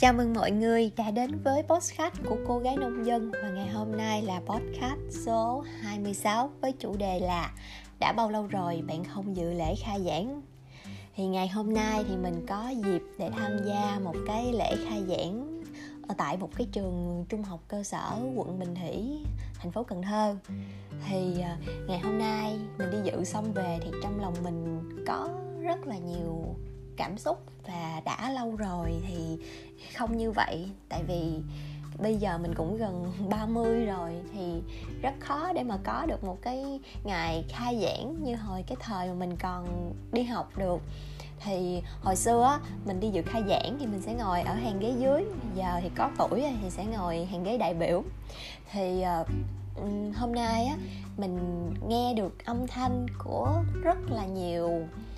Chào mừng mọi người đã đến với podcast của cô gái nông dân. Và ngày hôm nay là podcast số 26 với chủ đề là đã bao lâu rồi bạn không dự lễ khai giảng? Thì ngày hôm nay thì mình có dịp để tham gia một cái lễ khai giảng ở tại một cái trường trung học cơ sở quận Bình Thủy, thành phố Cần Thơ. Thì à, ngày hôm nay mình đi dự xong về thì trong lòng mình có rất là nhiều cảm xúc và đã lâu rồi thì không như vậy. Tại vì bây giờ mình cũng gần 30 rồi thì rất khó để mà có được một cái ngày khai giảng như hồi cái thời mà mình còn đi học được. Thì hồi xưa á, mình đi dự khai giảng thì mình sẽ ngồi ở hàng ghế dưới giờ thì có tuổi rồi thì sẽ ngồi hàng ghế đại biểu. Thì uh, hôm nay á mình nghe được âm thanh của rất là nhiều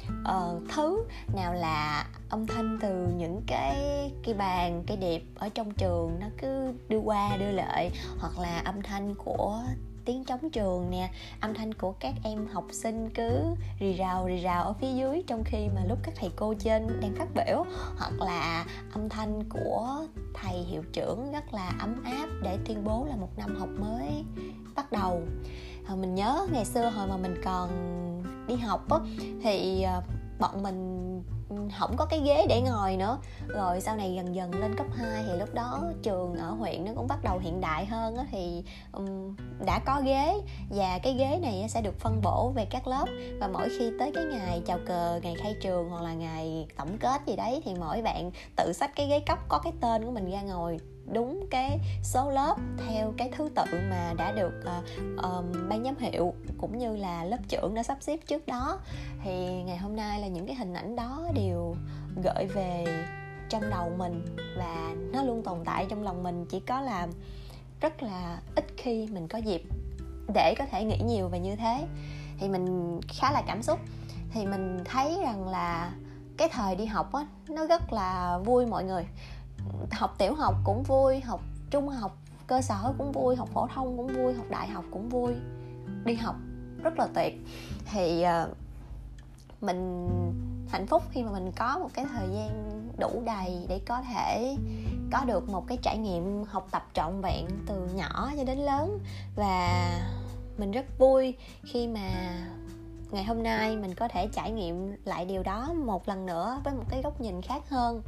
uh, thứ nào là âm thanh từ những cái cây bàn cây đẹp ở trong trường nó cứ đưa qua đưa lại hoặc là âm thanh của tiếng trống trường nè âm thanh của các em học sinh cứ rì rào rì rào ở phía dưới trong khi mà lúc các thầy cô trên đang phát biểu hoặc là âm thanh của thầy hiệu trưởng rất là ấm áp để tuyên bố là một năm học mới bắt đầu. Ờ, mình nhớ ngày xưa hồi mà mình còn đi học á thì ờ, bọn mình không có cái ghế để ngồi nữa. Rồi sau này dần dần lên cấp 2 thì lúc đó trường ở huyện nó cũng bắt đầu hiện đại hơn á, thì um, đã có ghế và cái ghế này sẽ được phân bổ về các lớp. Và mỗi khi tới cái ngày chào cờ ngày khai trường hoặc là ngày tổng kết gì đấy thì mỗi bạn tự xách cái ghế cấp có cái tên của mình ra ngồi đúng cái số lớp theo cái thứ tự mà đã được uh, um, ban giám hiệu cũng như là lớp trưởng đã sắp xếp trước đó. Thì ngày hôm nay là những cái hình ảnh đó đều gợi về trong đầu mình và nó luôn tồn tại trong lòng mình chỉ có là rất là ít khi mình có dịp để có thể nghĩ nhiều về như thế. Thì mình khá là cảm xúc. Thì mình thấy rằng là cái thời đi học á nó rất là vui mọi người học tiểu học cũng vui học trung học cơ sở cũng vui học phổ thông cũng vui học đại học cũng vui. Đi học rất là tuyệt. Thì uh, mình hạnh phúc khi mà mình có một cái thời gian đủ đầy để có thể có được một cái trải nghiệm học tập trọn vẹn từ nhỏ cho đến lớn. Và mình rất vui khi mà ngày hôm nay mình có thể trải nghiệm lại điều đó một lần nữa với một cái góc nhìn khác hơn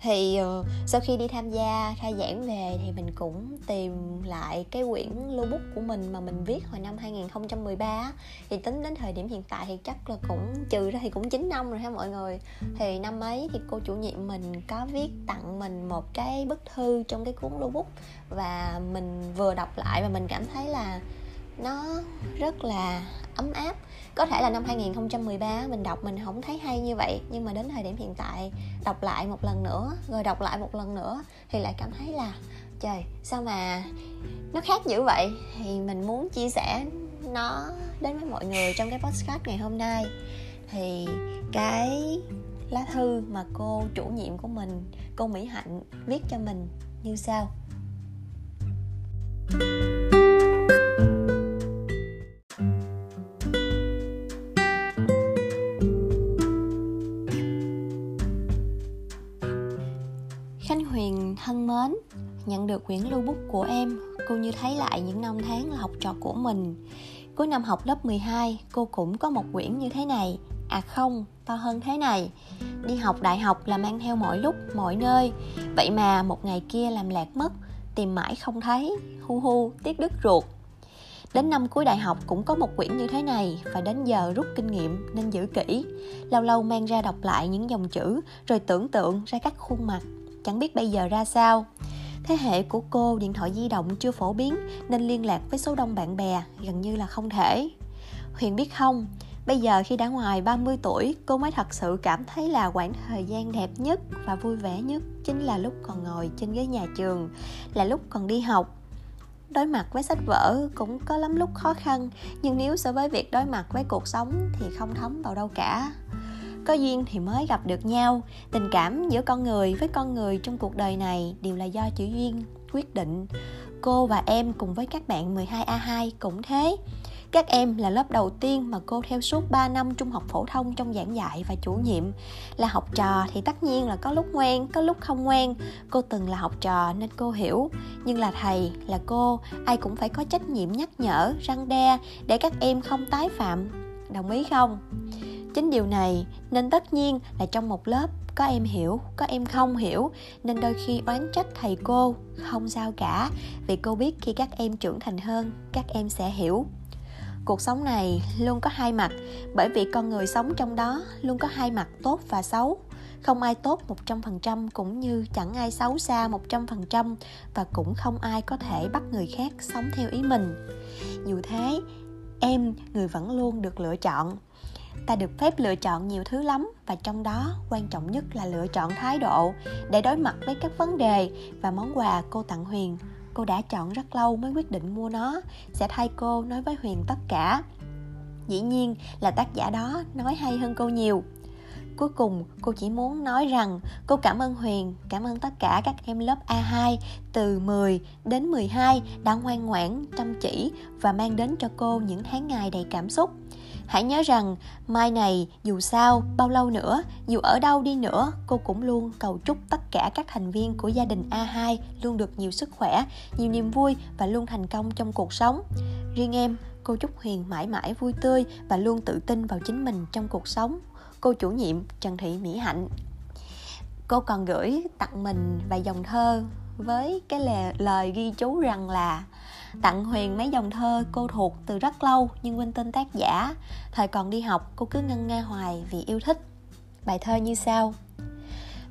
thì uh, sau khi đi tham gia khai giảng về thì mình cũng tìm lại cái quyển lưu bút của mình mà mình viết hồi năm 2013 thì tính đến thời điểm hiện tại thì chắc là cũng trừ ra thì cũng 9 năm rồi ha mọi người. Thì năm ấy thì cô chủ nhiệm mình có viết tặng mình một cái bức thư trong cái cuốn lưu bút và mình vừa đọc lại và mình cảm thấy là nó rất là ấm áp. Có thể là năm 2013 mình đọc mình không thấy hay như vậy, nhưng mà đến thời điểm hiện tại, đọc lại một lần nữa, rồi đọc lại một lần nữa thì lại cảm thấy là, trời, sao mà nó khác dữ vậy? Thì mình muốn chia sẻ nó đến với mọi người trong cái podcast ngày hôm nay. Thì cái lá thư mà cô chủ nhiệm của mình, cô mỹ hạnh viết cho mình như sau. Khánh thân mến, nhận được quyển lưu bút của em, cô như thấy lại những năm tháng là học trò của mình. Cuối năm học lớp 12, cô cũng có một quyển như thế này, à không, to hơn thế này. Đi học đại học là mang theo mọi lúc, mọi nơi. Vậy mà một ngày kia làm lạc mất, tìm mãi không thấy, hu hu, tiếc đứt ruột. Đến năm cuối đại học cũng có một quyển như thế này và đến giờ rút kinh nghiệm nên giữ kỹ. Lâu lâu mang ra đọc lại những dòng chữ rồi tưởng tượng ra các khuôn mặt chẳng biết bây giờ ra sao. Thế hệ của cô điện thoại di động chưa phổ biến nên liên lạc với số đông bạn bè gần như là không thể. Huyền biết không, bây giờ khi đã ngoài 30 tuổi, cô mới thật sự cảm thấy là khoảng thời gian đẹp nhất và vui vẻ nhất chính là lúc còn ngồi trên ghế nhà trường, là lúc còn đi học. Đối mặt với sách vở cũng có lắm lúc khó khăn, nhưng nếu so với việc đối mặt với cuộc sống thì không thấm vào đâu cả có duyên thì mới gặp được nhau. Tình cảm giữa con người với con người trong cuộc đời này đều là do chữ duyên quyết định. Cô và em cùng với các bạn 12A2 cũng thế. Các em là lớp đầu tiên mà cô theo suốt 3 năm trung học phổ thông trong giảng dạy và chủ nhiệm. Là học trò thì tất nhiên là có lúc ngoan, có lúc không ngoan. Cô từng là học trò nên cô hiểu. Nhưng là thầy, là cô, ai cũng phải có trách nhiệm nhắc nhở, răng đe để các em không tái phạm. Đồng ý không? Chính điều này nên tất nhiên là trong một lớp có em hiểu có em không hiểu nên đôi khi oán trách thầy cô không sao cả vì cô biết khi các em trưởng thành hơn các em sẽ hiểu. Cuộc sống này luôn có hai mặt bởi vì con người sống trong đó luôn có hai mặt tốt và xấu. Không ai tốt 100% cũng như chẳng ai xấu xa 100% và cũng không ai có thể bắt người khác sống theo ý mình. Dù thế, em người vẫn luôn được lựa chọn ta được phép lựa chọn nhiều thứ lắm và trong đó quan trọng nhất là lựa chọn thái độ để đối mặt với các vấn đề và món quà cô tặng huyền. Cô đã chọn rất lâu mới quyết định mua nó sẽ thay cô nói với huyền tất cả. Dĩ nhiên là tác giả đó nói hay hơn cô nhiều. Cuối cùng, cô chỉ muốn nói rằng cô cảm ơn Huyền, cảm ơn tất cả các em lớp A2 từ 10 đến 12 đã ngoan ngoãn, chăm chỉ và mang đến cho cô những tháng ngày đầy cảm xúc. Hãy nhớ rằng mai này dù sao bao lâu nữa, dù ở đâu đi nữa, cô cũng luôn cầu chúc tất cả các thành viên của gia đình A2 luôn được nhiều sức khỏe, nhiều niềm vui và luôn thành công trong cuộc sống. Riêng em, cô chúc Huyền mãi mãi vui tươi và luôn tự tin vào chính mình trong cuộc sống. Cô chủ nhiệm Trần Thị Mỹ Hạnh. Cô còn gửi tặng mình vài dòng thơ với cái lời, lời ghi chú rằng là tặng huyền mấy dòng thơ cô thuộc từ rất lâu nhưng quên tên tác giả. Thời còn đi học cô cứ ngân nga hoài vì yêu thích. Bài thơ như sau.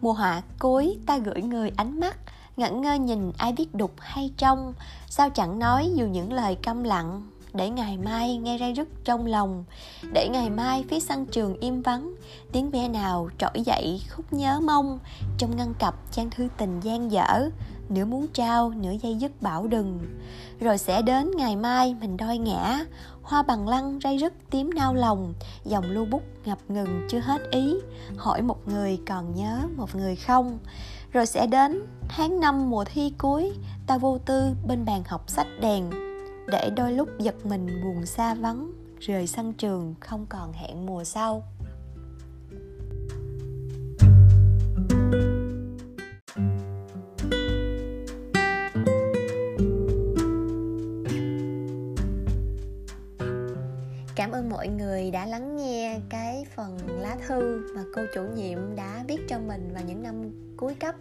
Mùa hạ cuối ta gửi người ánh mắt ngẩn ngơ nhìn ai biết đục hay trong sao chẳng nói dù những lời câm lặng để ngày mai nghe ray rứt trong lòng. Để ngày mai phía sân trường im vắng tiếng ve nào trỗi dậy khúc nhớ mong. Trong ngăn cặp trang thư tình gian dở nửa muốn trao, nửa dây dứt bảo đừng. Rồi sẽ đến ngày mai, mình đôi ngã. Hoa bằng lăng ray rứt, tím nao lòng. Dòng lưu bút ngập ngừng, chưa hết ý. Hỏi một người còn nhớ một người không. Rồi sẽ đến tháng năm mùa thi cuối, ta vô tư bên bàn học sách đèn. Để đôi lúc giật mình buồn xa vắng, rời sân trường không còn hẹn mùa sau. Ơn mọi người đã lắng nghe cái phần lá thư mà cô chủ nhiệm đã viết cho mình vào những năm cuối cấp.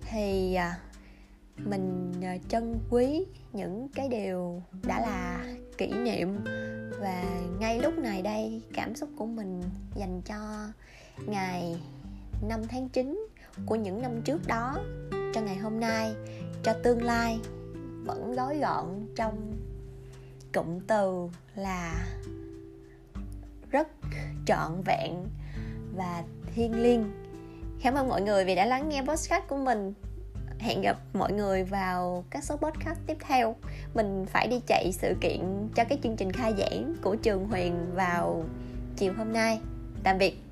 Thì à, mình à, trân quý những cái điều đã là kỷ niệm và ngay lúc này đây cảm xúc của mình dành cho ngày 5 tháng 9 của những năm trước đó. Cho ngày hôm nay, cho tương lai vẫn gói gọn trong cụm từ là rất trọn vẹn và thiêng liêng. Cảm ơn mọi người vì đã lắng nghe podcast của mình. Hẹn gặp mọi người vào các số podcast tiếp theo. Mình phải đi chạy sự kiện cho cái chương trình khai giảng của trường huyền vào chiều hôm nay. Tạm biệt.